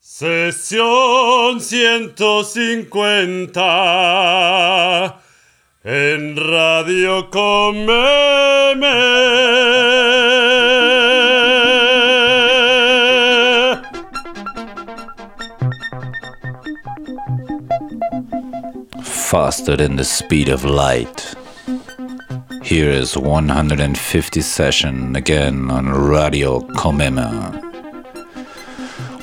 Sesión 150 en Radio Comeme. faster than the speed of light. Here is 150 session again on Radio Comeme.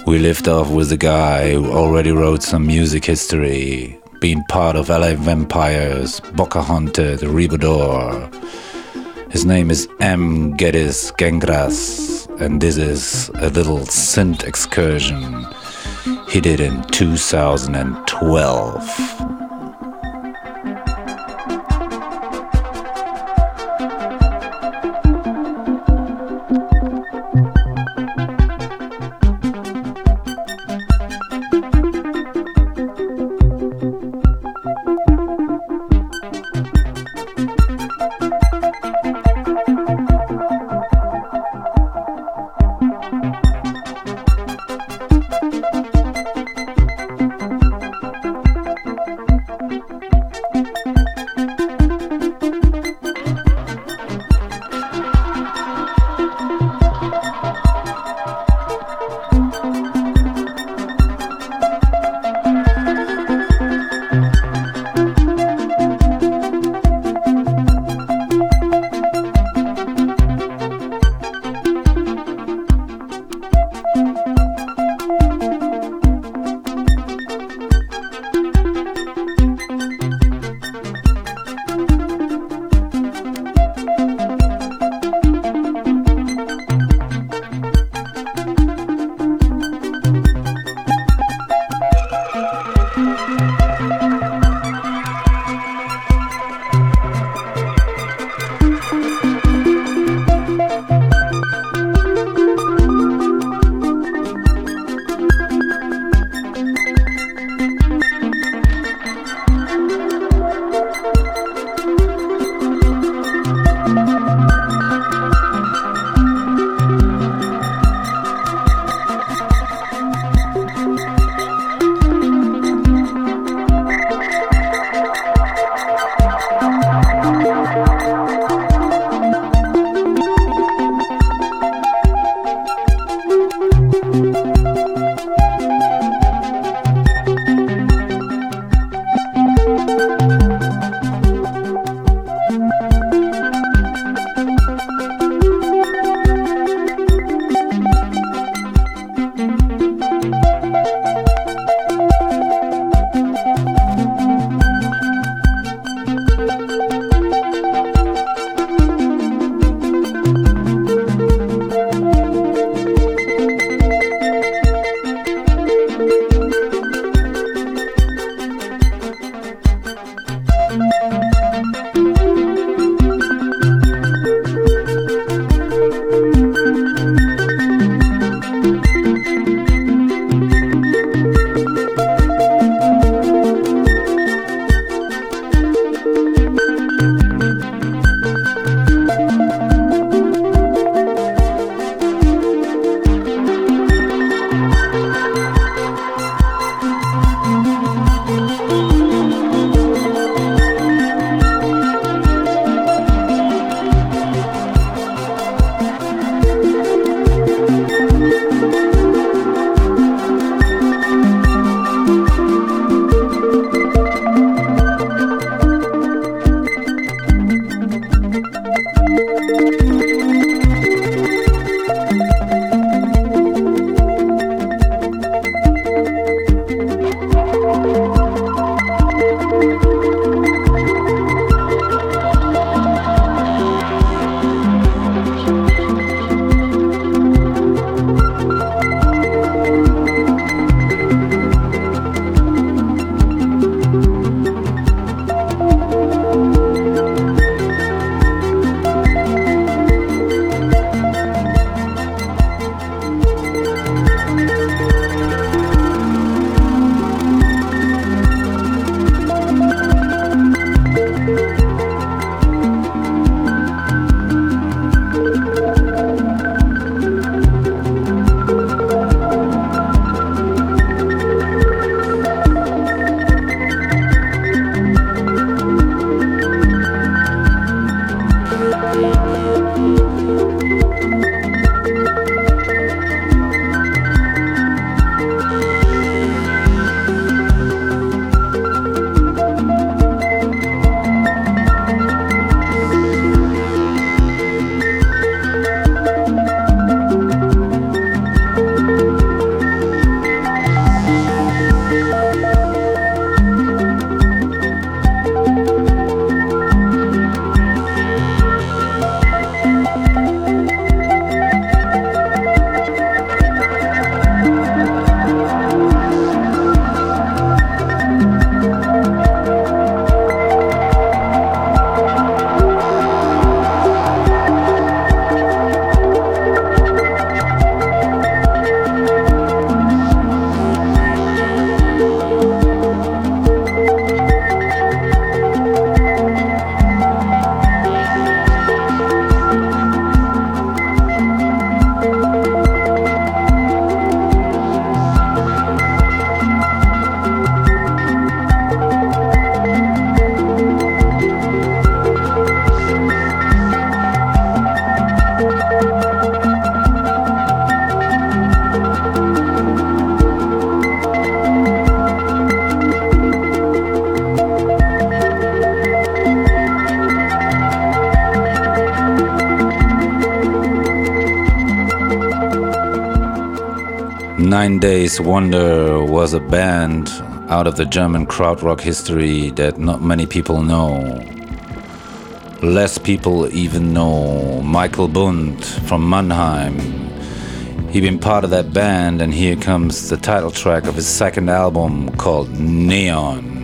We lift off with a guy who already wrote some music history, being part of LA Vampires, Pocahaunted, Robedoor. His name is M. Geddes Gengras, and this is a little synth excursion he did in 2012. Days Wonder was a band out of the German krautrock history that not many people know. Less people even know Michael Bundt from Mannheim. He'd been part of that band, and here comes the title track of his second album called Neon.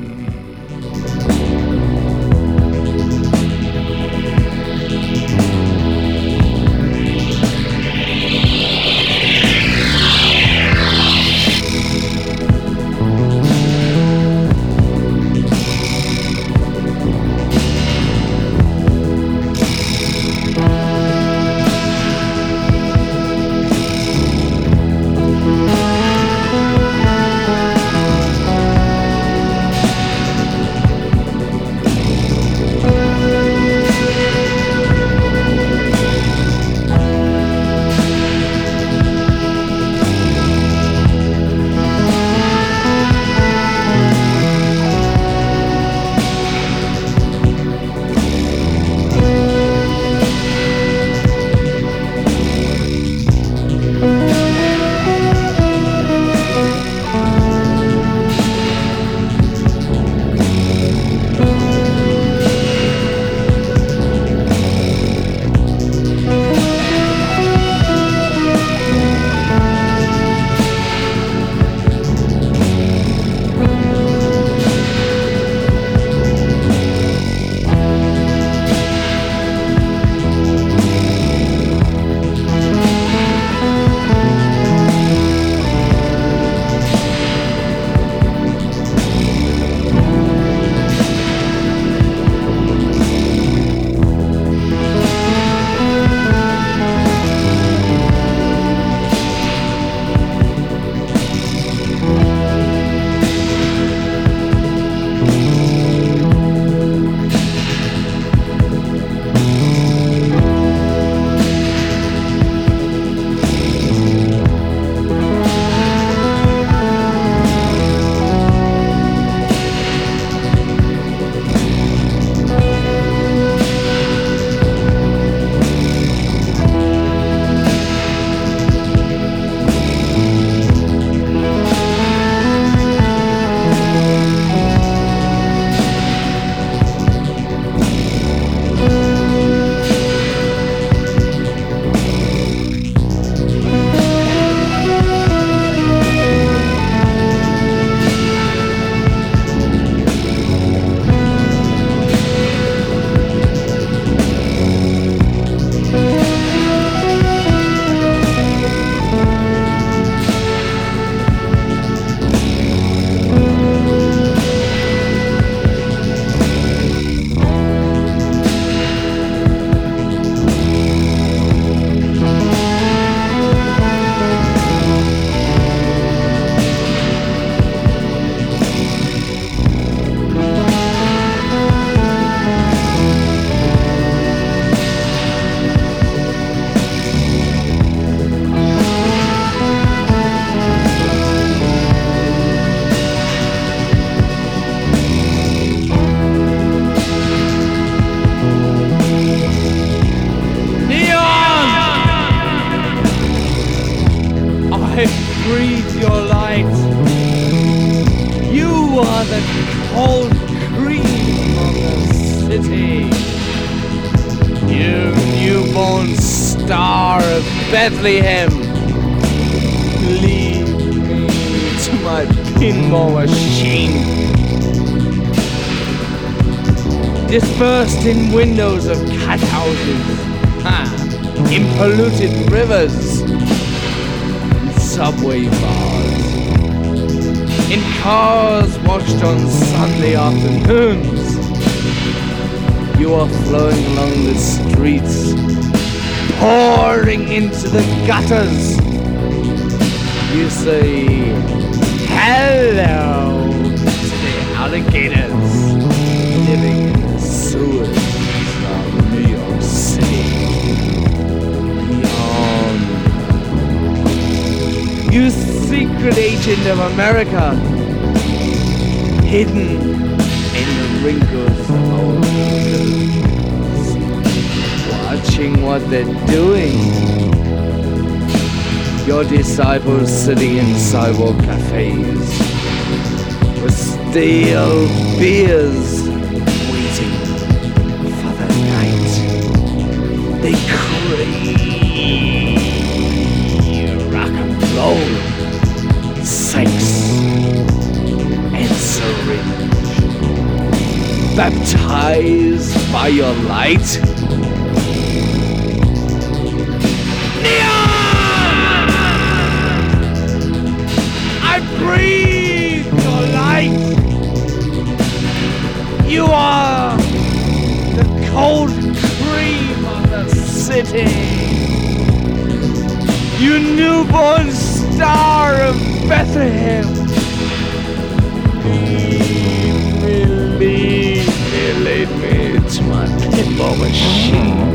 The gutters. You say hello to the alligators living in the sewers of New York City. Beyond. You secret agent of America, hidden in the wrinkles of our watching what they're doing. Your disciples sitting in sidewalk cafes with stale beers waiting for the night. They crave rock and roll, sex, and syringe. Baptized by your light. You are the cold cream of the city. You newborn star of Bethlehem. Lead me, lead me, to my pinball machine.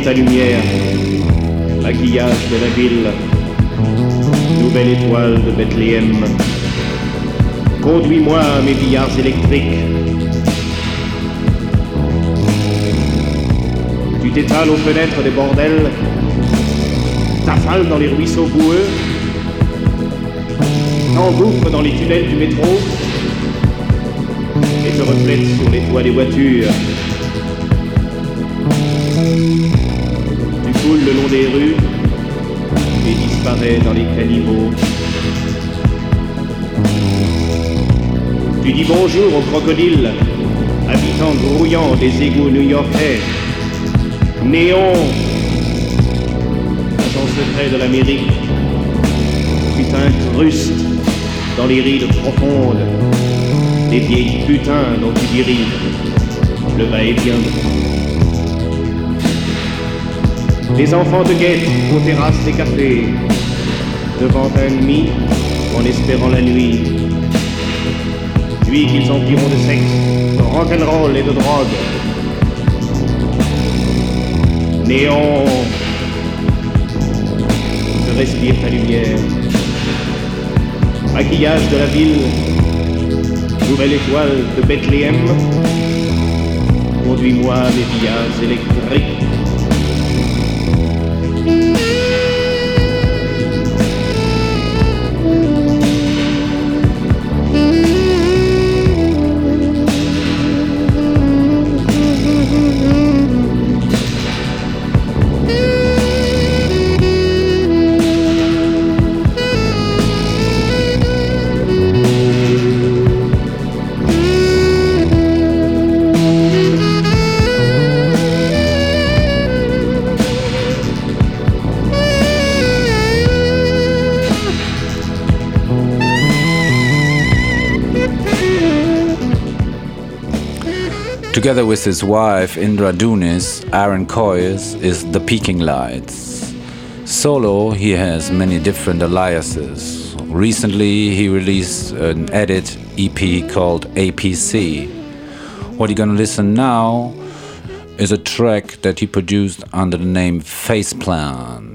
Ta lumière, maquillage de la ville, nouvelle étoile de Bethléem. Conduis-moi à mes billards électriques. Tu t'étales aux fenêtres des bordels, t'affales dans les ruisseaux boueux, t'engouffres dans les tunnels du métro et te reflètes sur les toits des voitures. Rues et disparais dans les caniveaux. Tu dis bonjour aux crocodiles, habitants grouillants des égouts new-yorkais. Néon, agent secret de l'Amérique, tu t'incrustes dans les rides profondes des vieilles putains dont tu diriges le va-et-vient. Les enfants te guettent aux terrasses des cafés, devant un ennemi en espérant la nuit. Puis qu'ils empiront de sexe, de rock'n'roll et de drogue. Néon, je respire ta lumière. Maquillage de la ville, nouvelle étoile de Bethléem. Conduis-moi à mes villages électriques. Together with his wife Indra Dunis, Aaron Coyes is The Peaking Lights. Solo, he has many different aliases. Recently, he released an edit EP called APC. What you're gonna listen now is a track that he produced under the name Faceplant.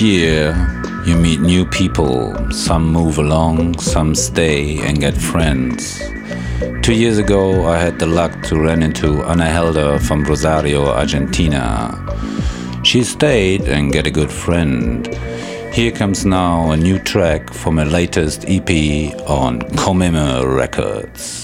Each year, you meet new people. Some move along, some stay and get friends. Two years ago, I had the luck to run into Ana Helder from Rosario, Argentina. She stayed and get a good friend. Here comes now a new track from her latest EP on Comeme Records.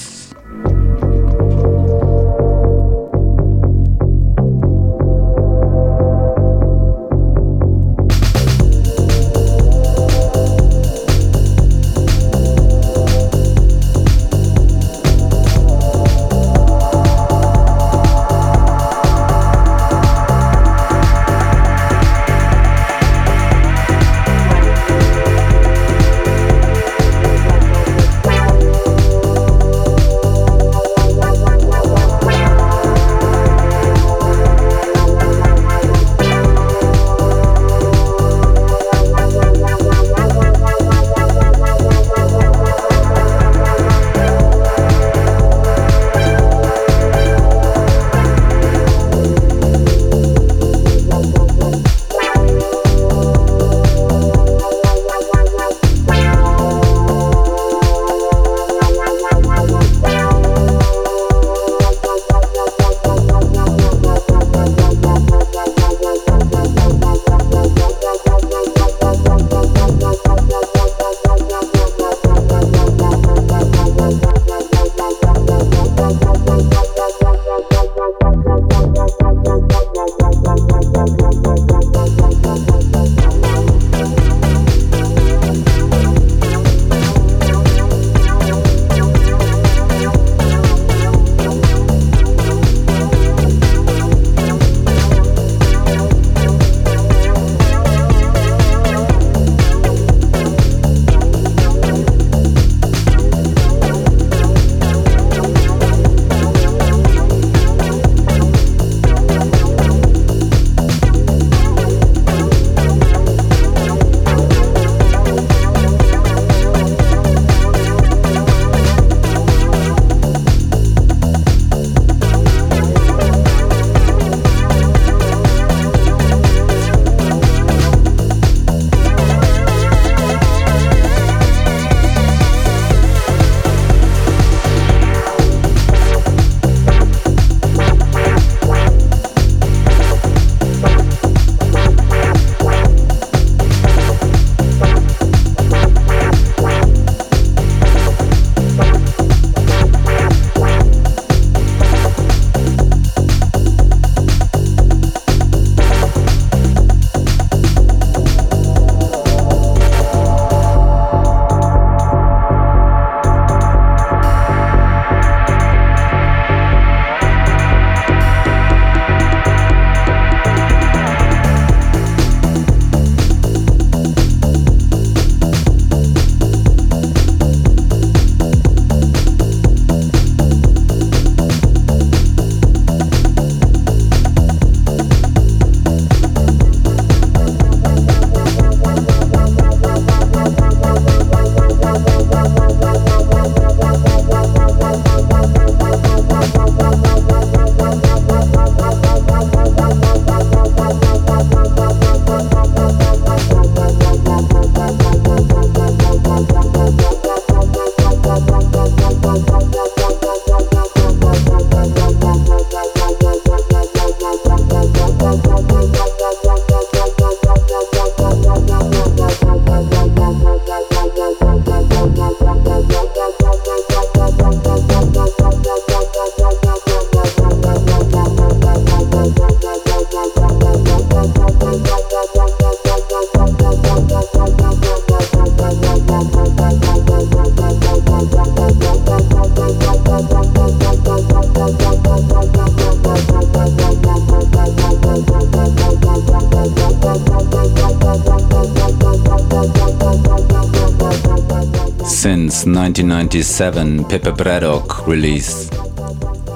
1997, Pepe Bradock released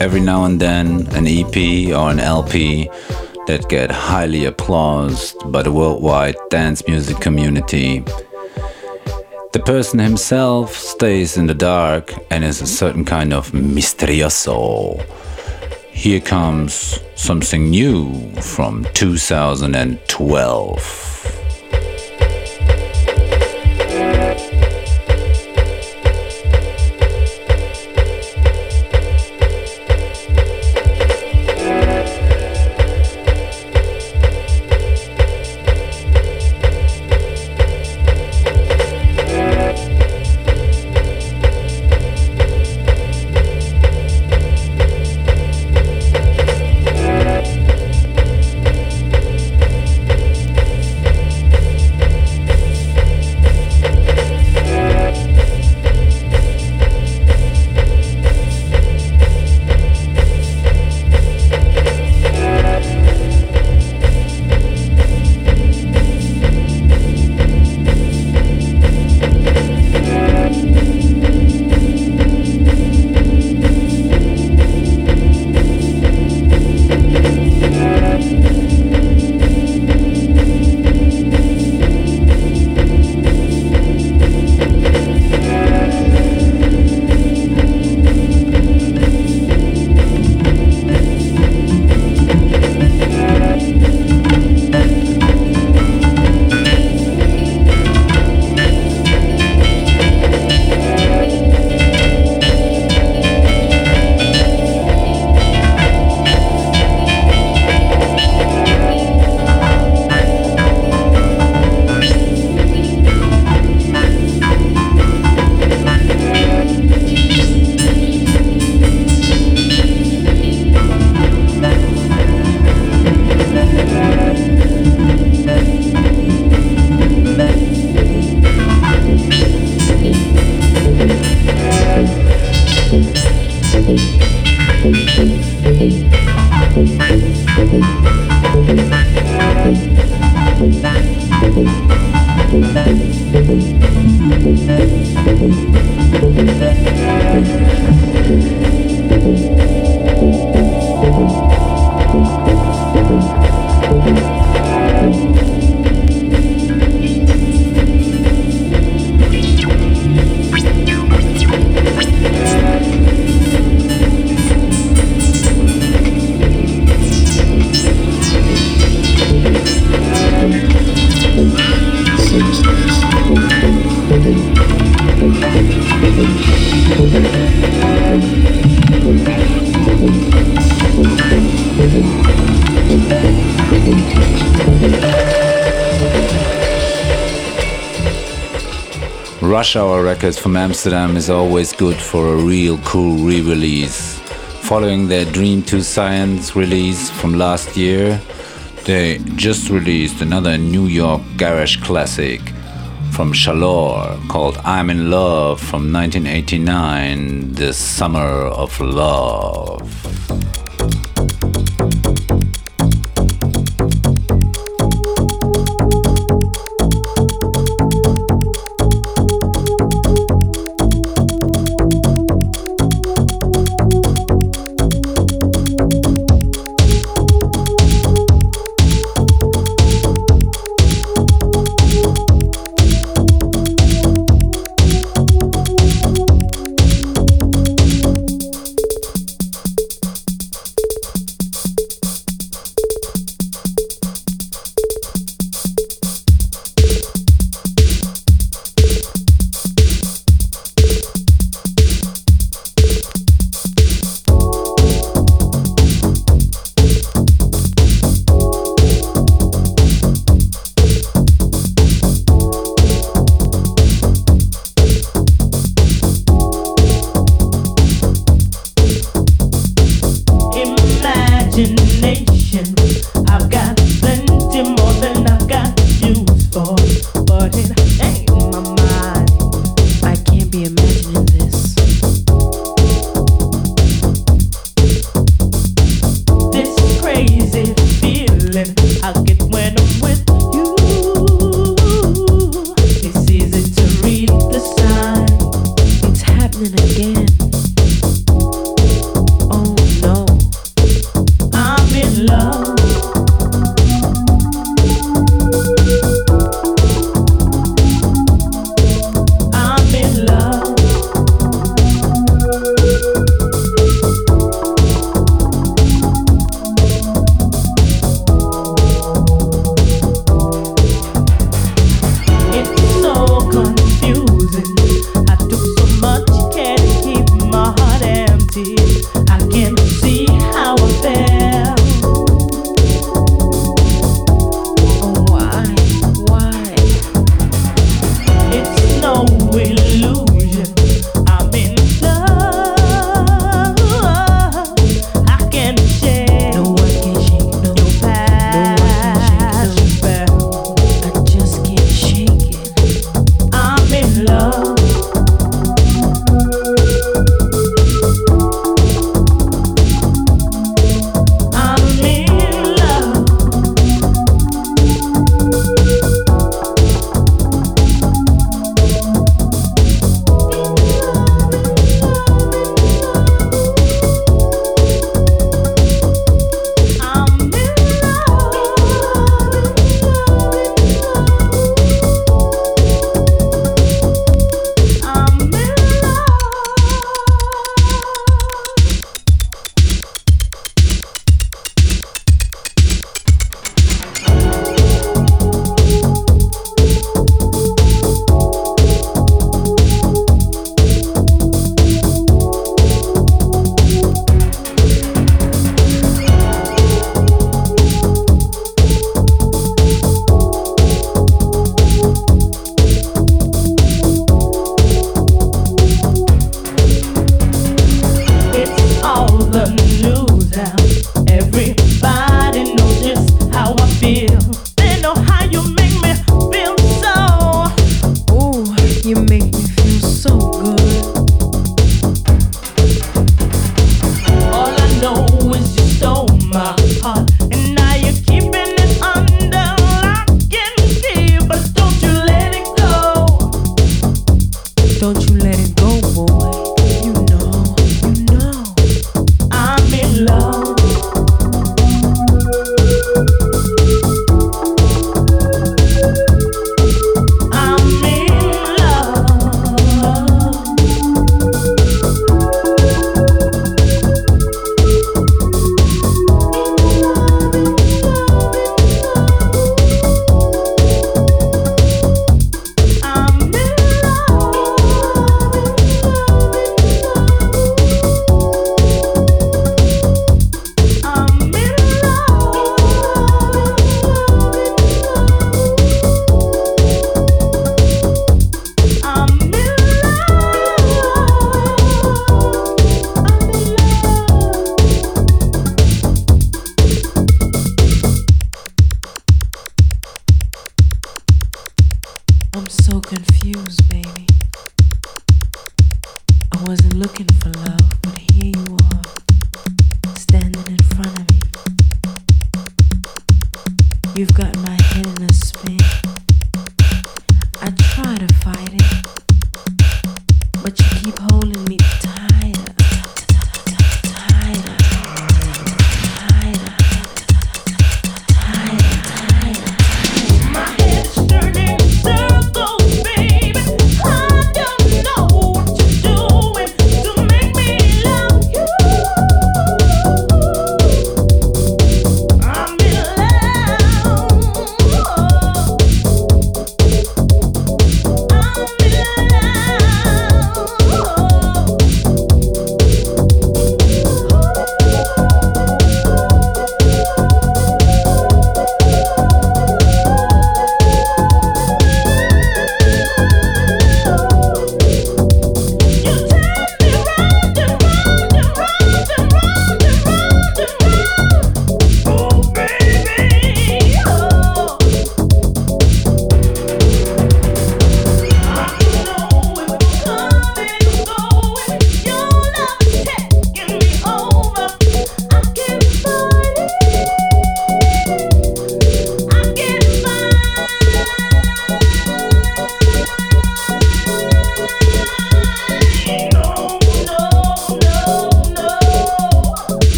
every now and then an EP or an LP that get highly applauded by the worldwide dance music community. The person himself stays in the dark and is a certain kind of misterioso. Here comes something new from 2012. Rush Hour Records from Amsterdam is always good for a real cool re release. Following their Dream 2 Science release from last year, they just released another New York garage classic from Sha-Lor called I'm in Love from 1989, The Summer of Love.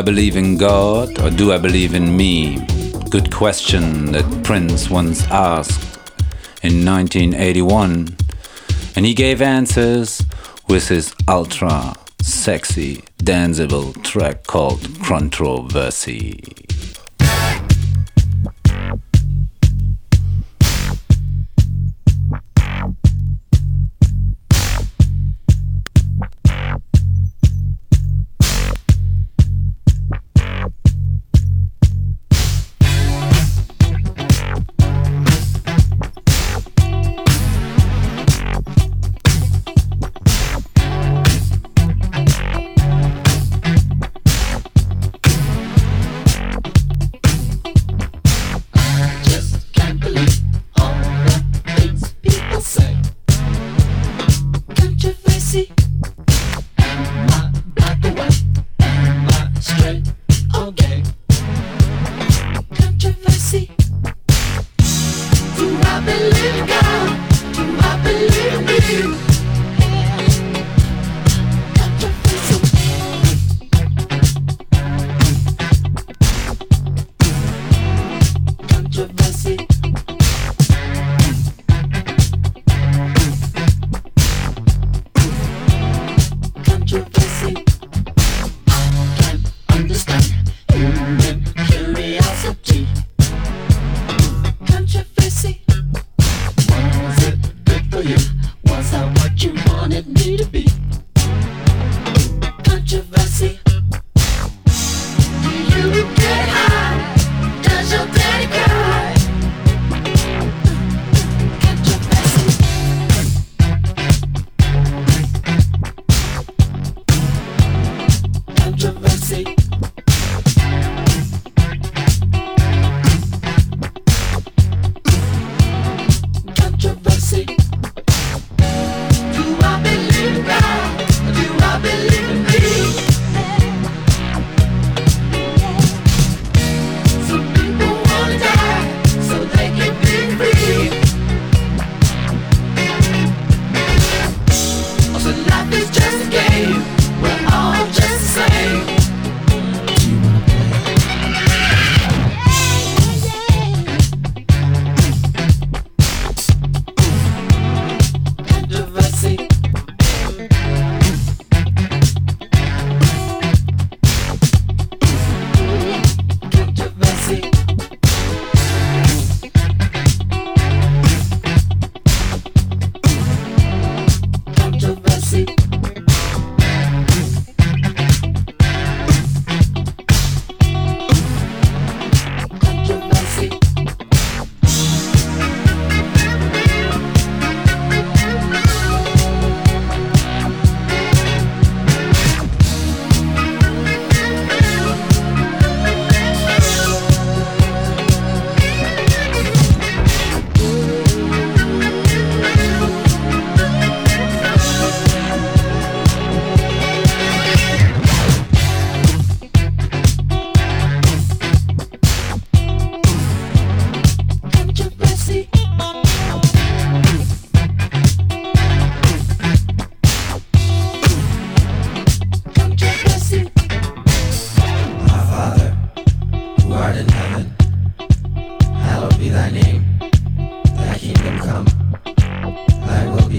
I believe in God or do I believe in me? Good question that Prince once asked in 1981, and he gave answers with his ultra sexy, danceable track called Controversy.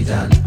done.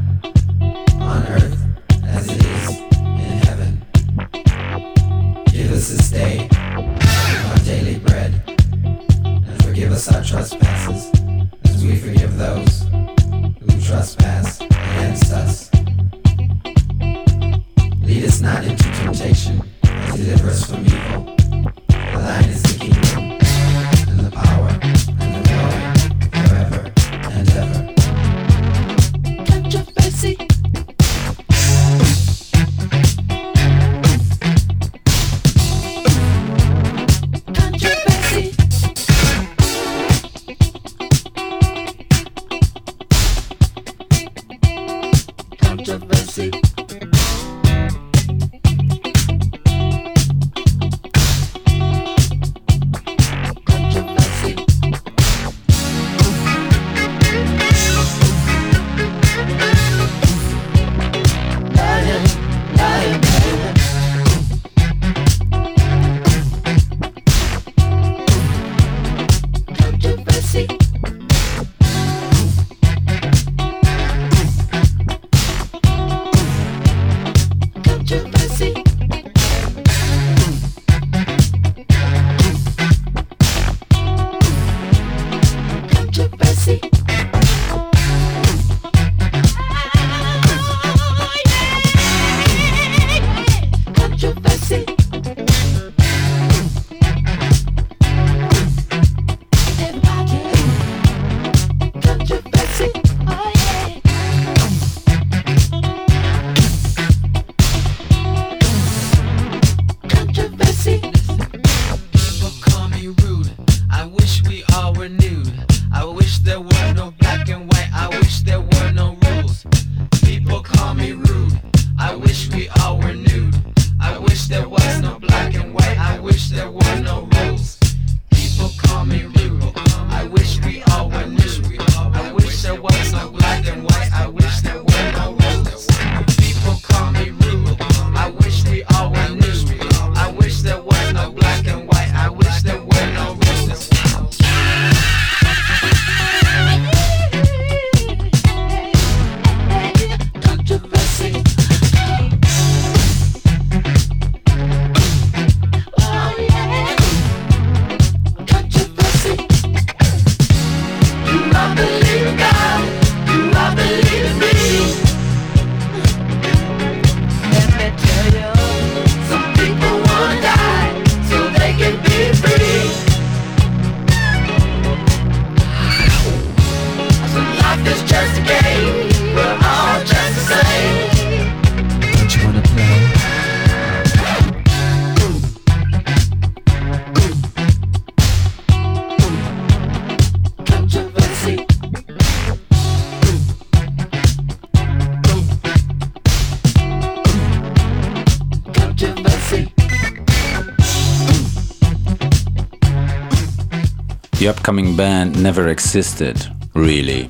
band never existed, really.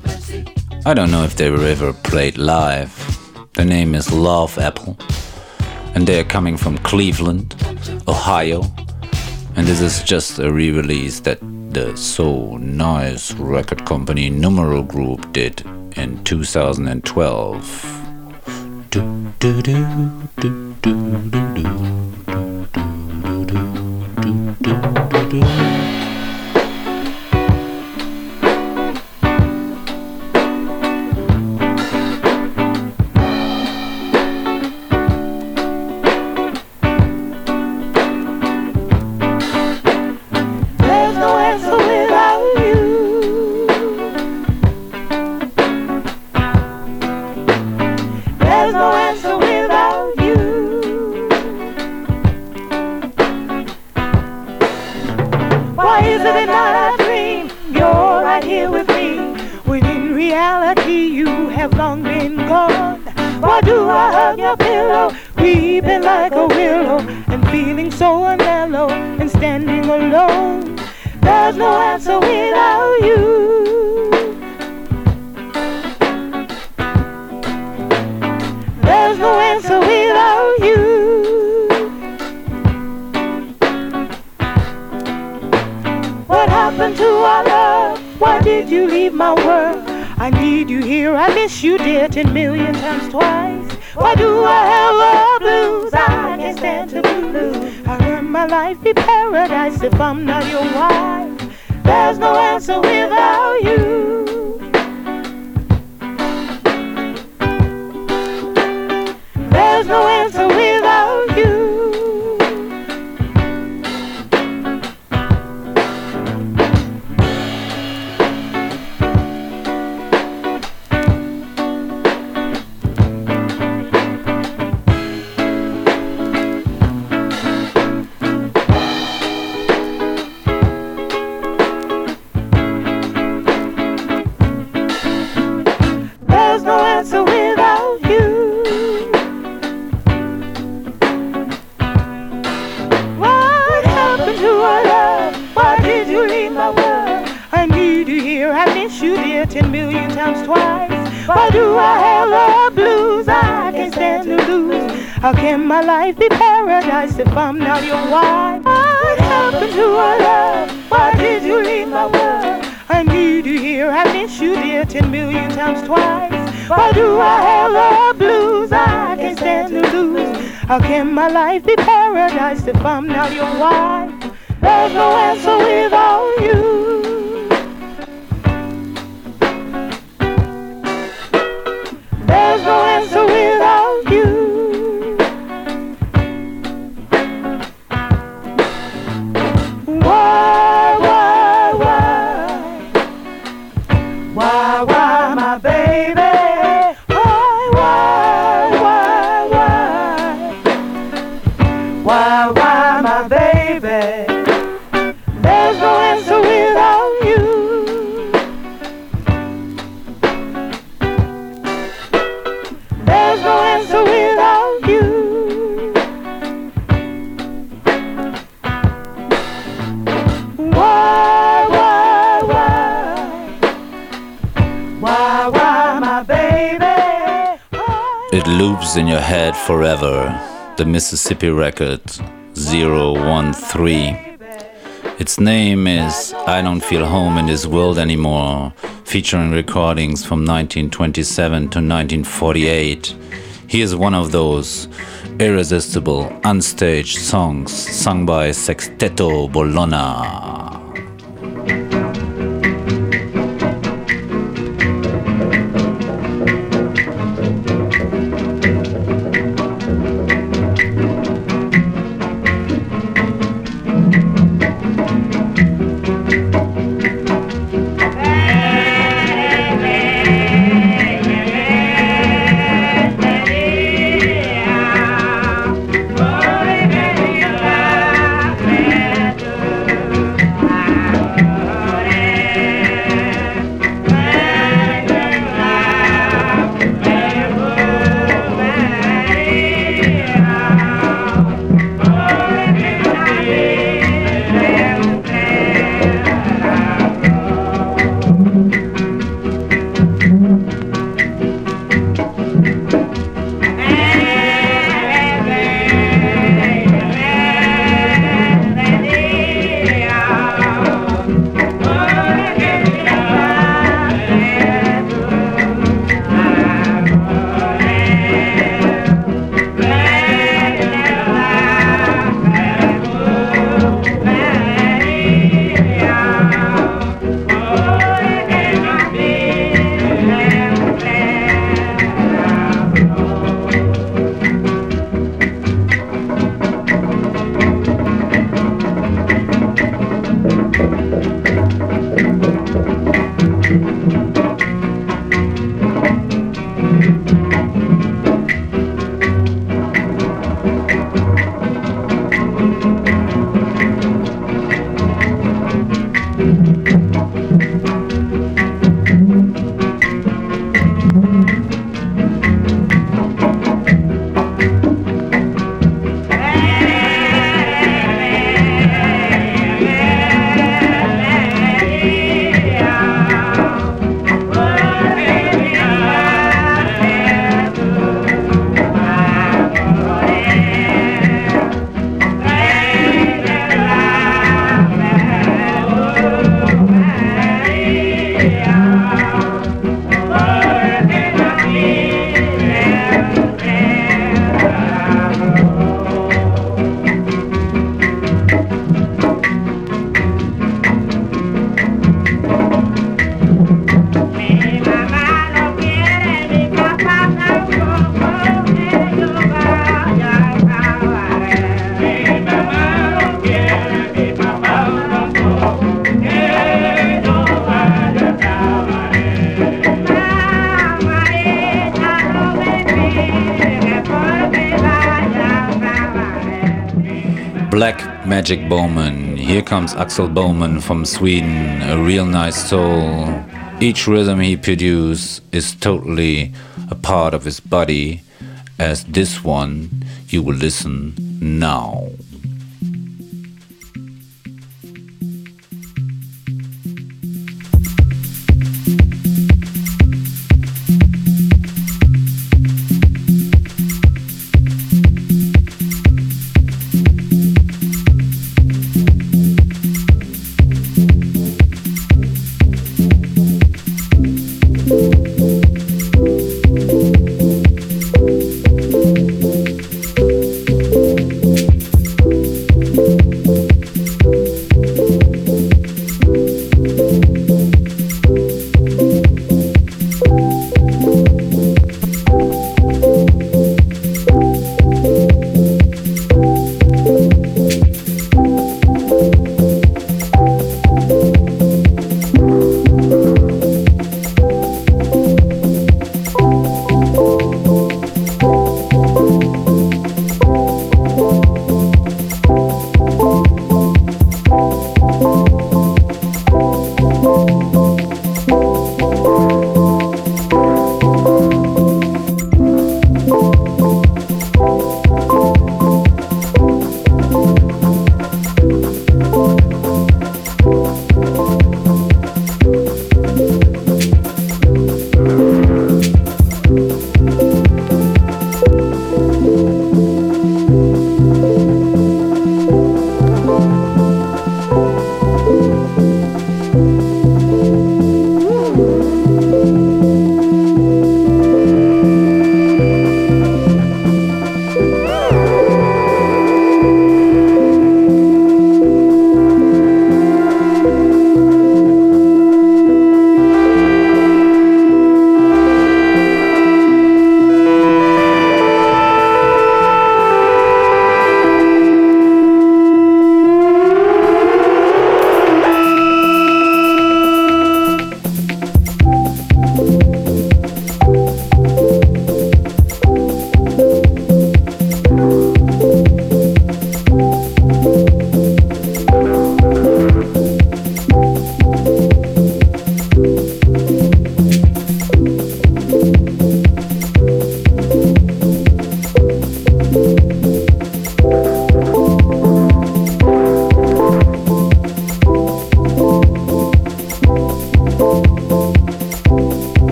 I don't know if they were ever played live. Their name is Love Apple, and they are coming from Cleveland, Ohio. And this is just a re release that the so nice record company Numero Group did in 2012. Do, do, do, do, do, do, do, do, do, do, do, do. alone. There's no answer without you. There's no answer without you. What happened to our love? Why did you leave my world? I need you here. I miss you, dear, ten million times twice. Why do I have a blues? I can't stand the blues. I earn my life be paradise if I'm not your wife. There's no answer without you. life be paradise if I'm not your wife. Loops in your head forever. The Mississippi record 013. Its name is I Don't Feel Home in This World Anymore, featuring recordings from 1927 to 1948. Here's one of those irresistible, unstaged songs sung by Sexteto Bolona. Magic Boman. Here comes Axel Boman from Sweden, a real nice soul. Each rhythm he produces is totally a part of his body, as this one you will listen now.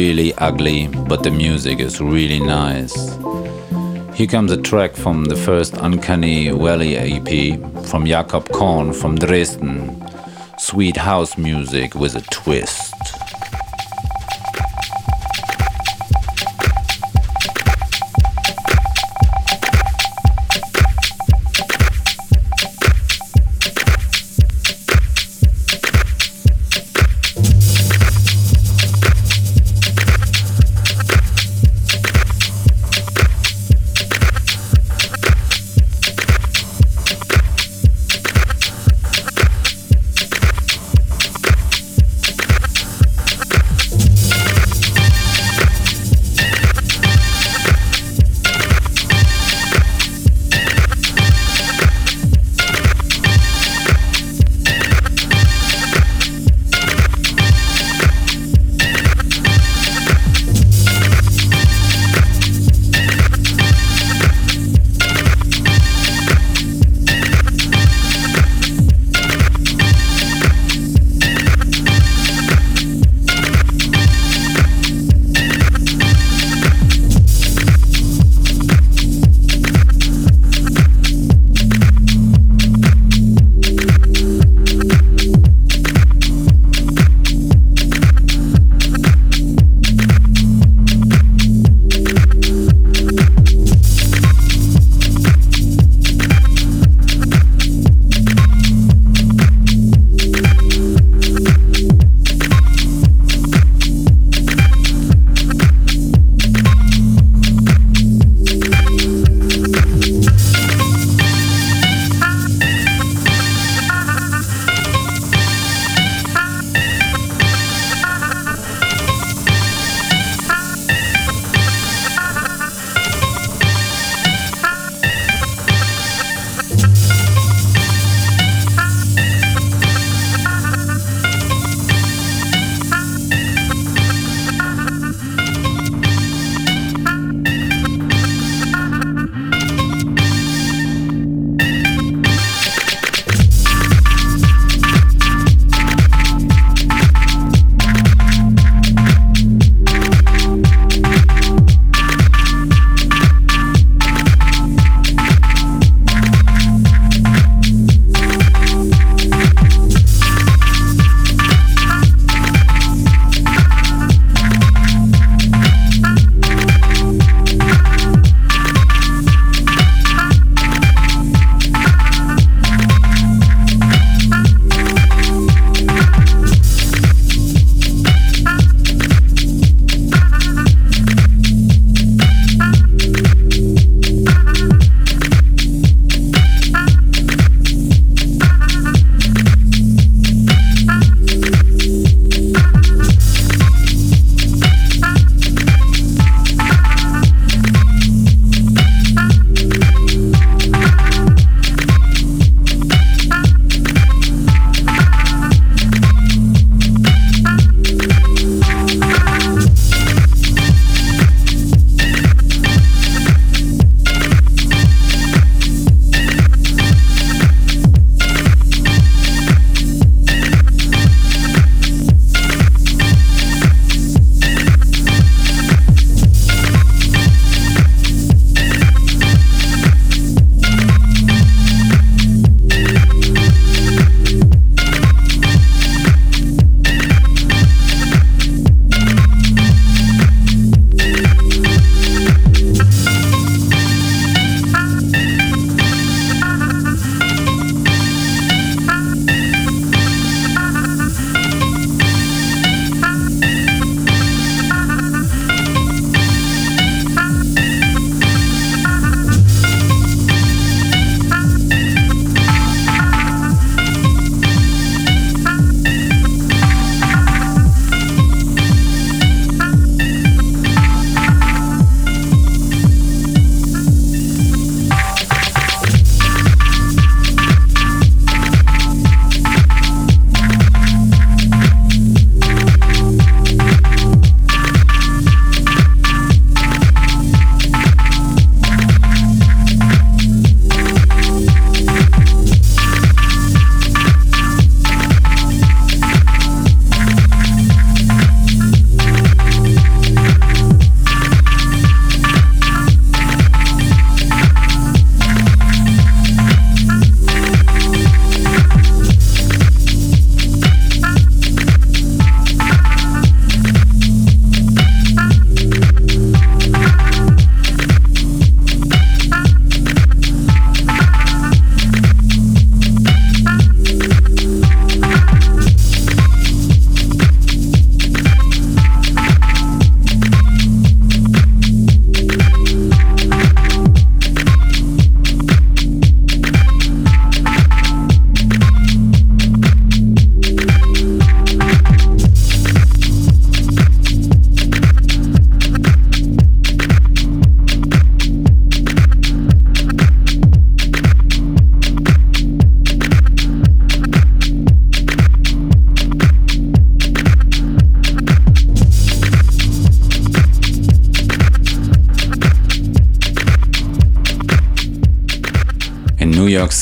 Really ugly, but the music is really nice. Here comes a track from the first Uncanny Valley EP from Jacob Korn from Dresden. Sweet house music with a twist.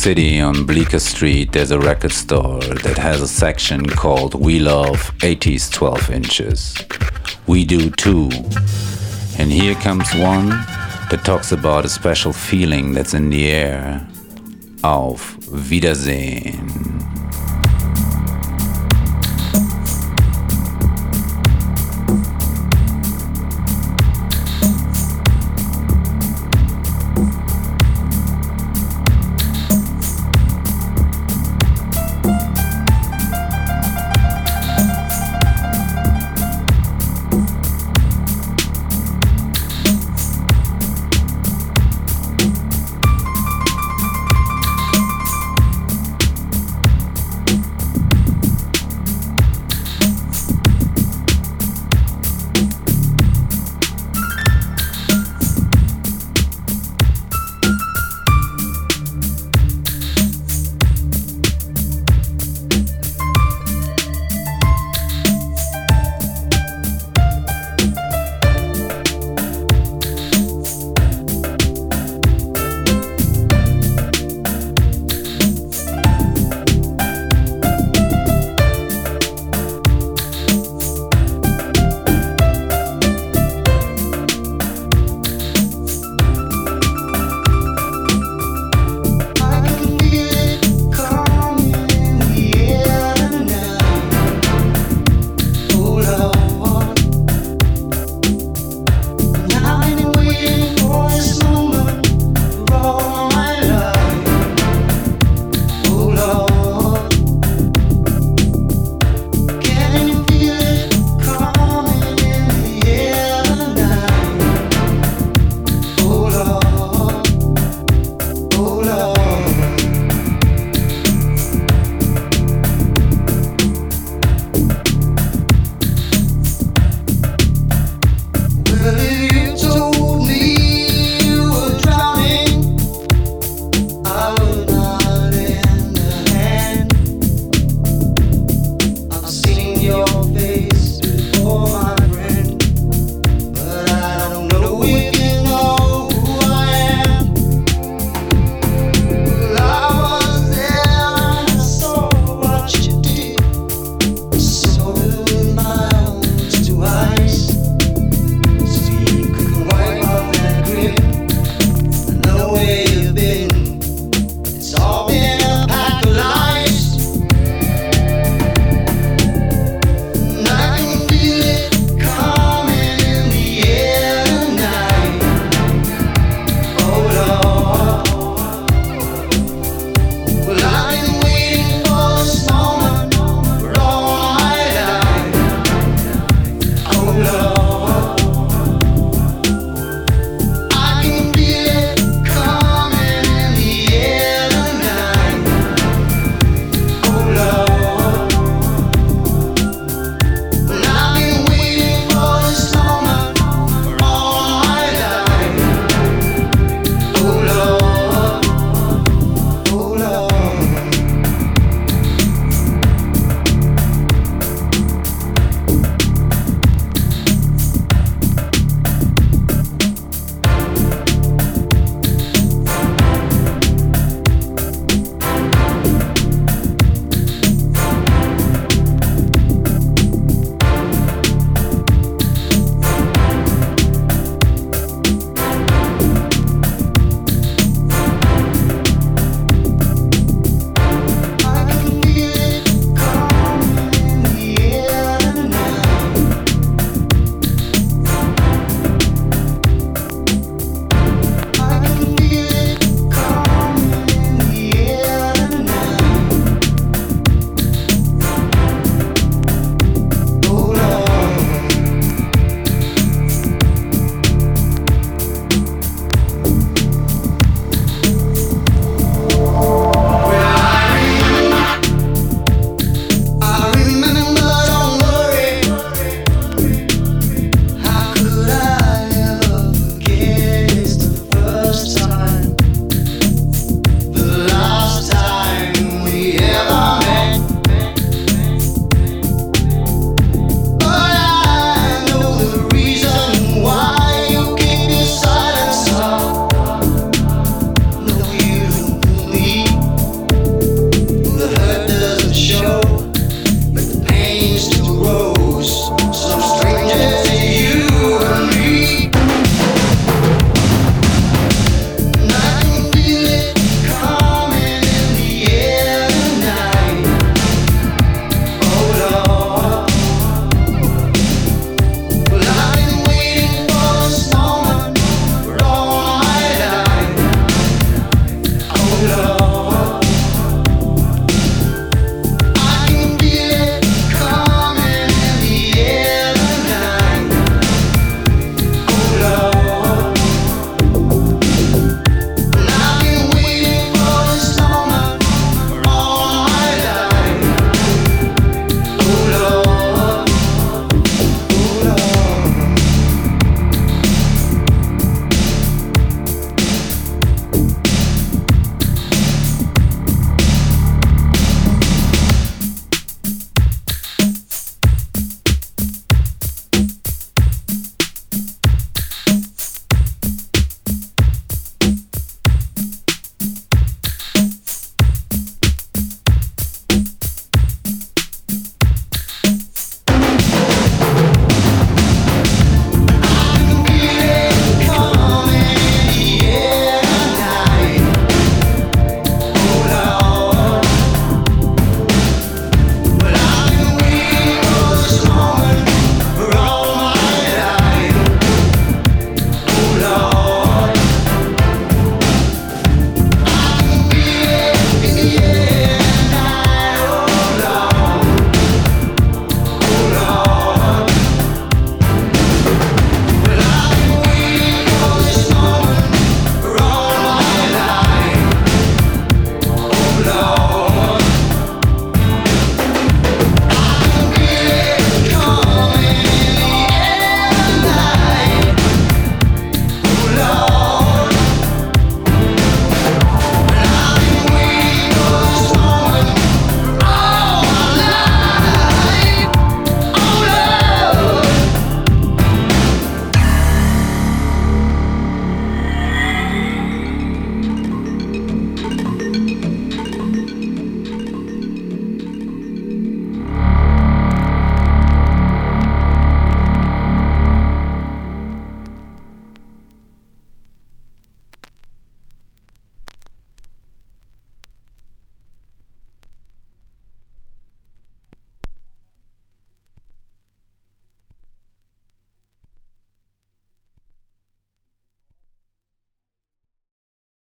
City on Bleecker Street, there's a record store that has a section called We Love 80s 12 inches. We do too. And here comes one that talks about a special feeling that's in the air. Auf Wiedersehen.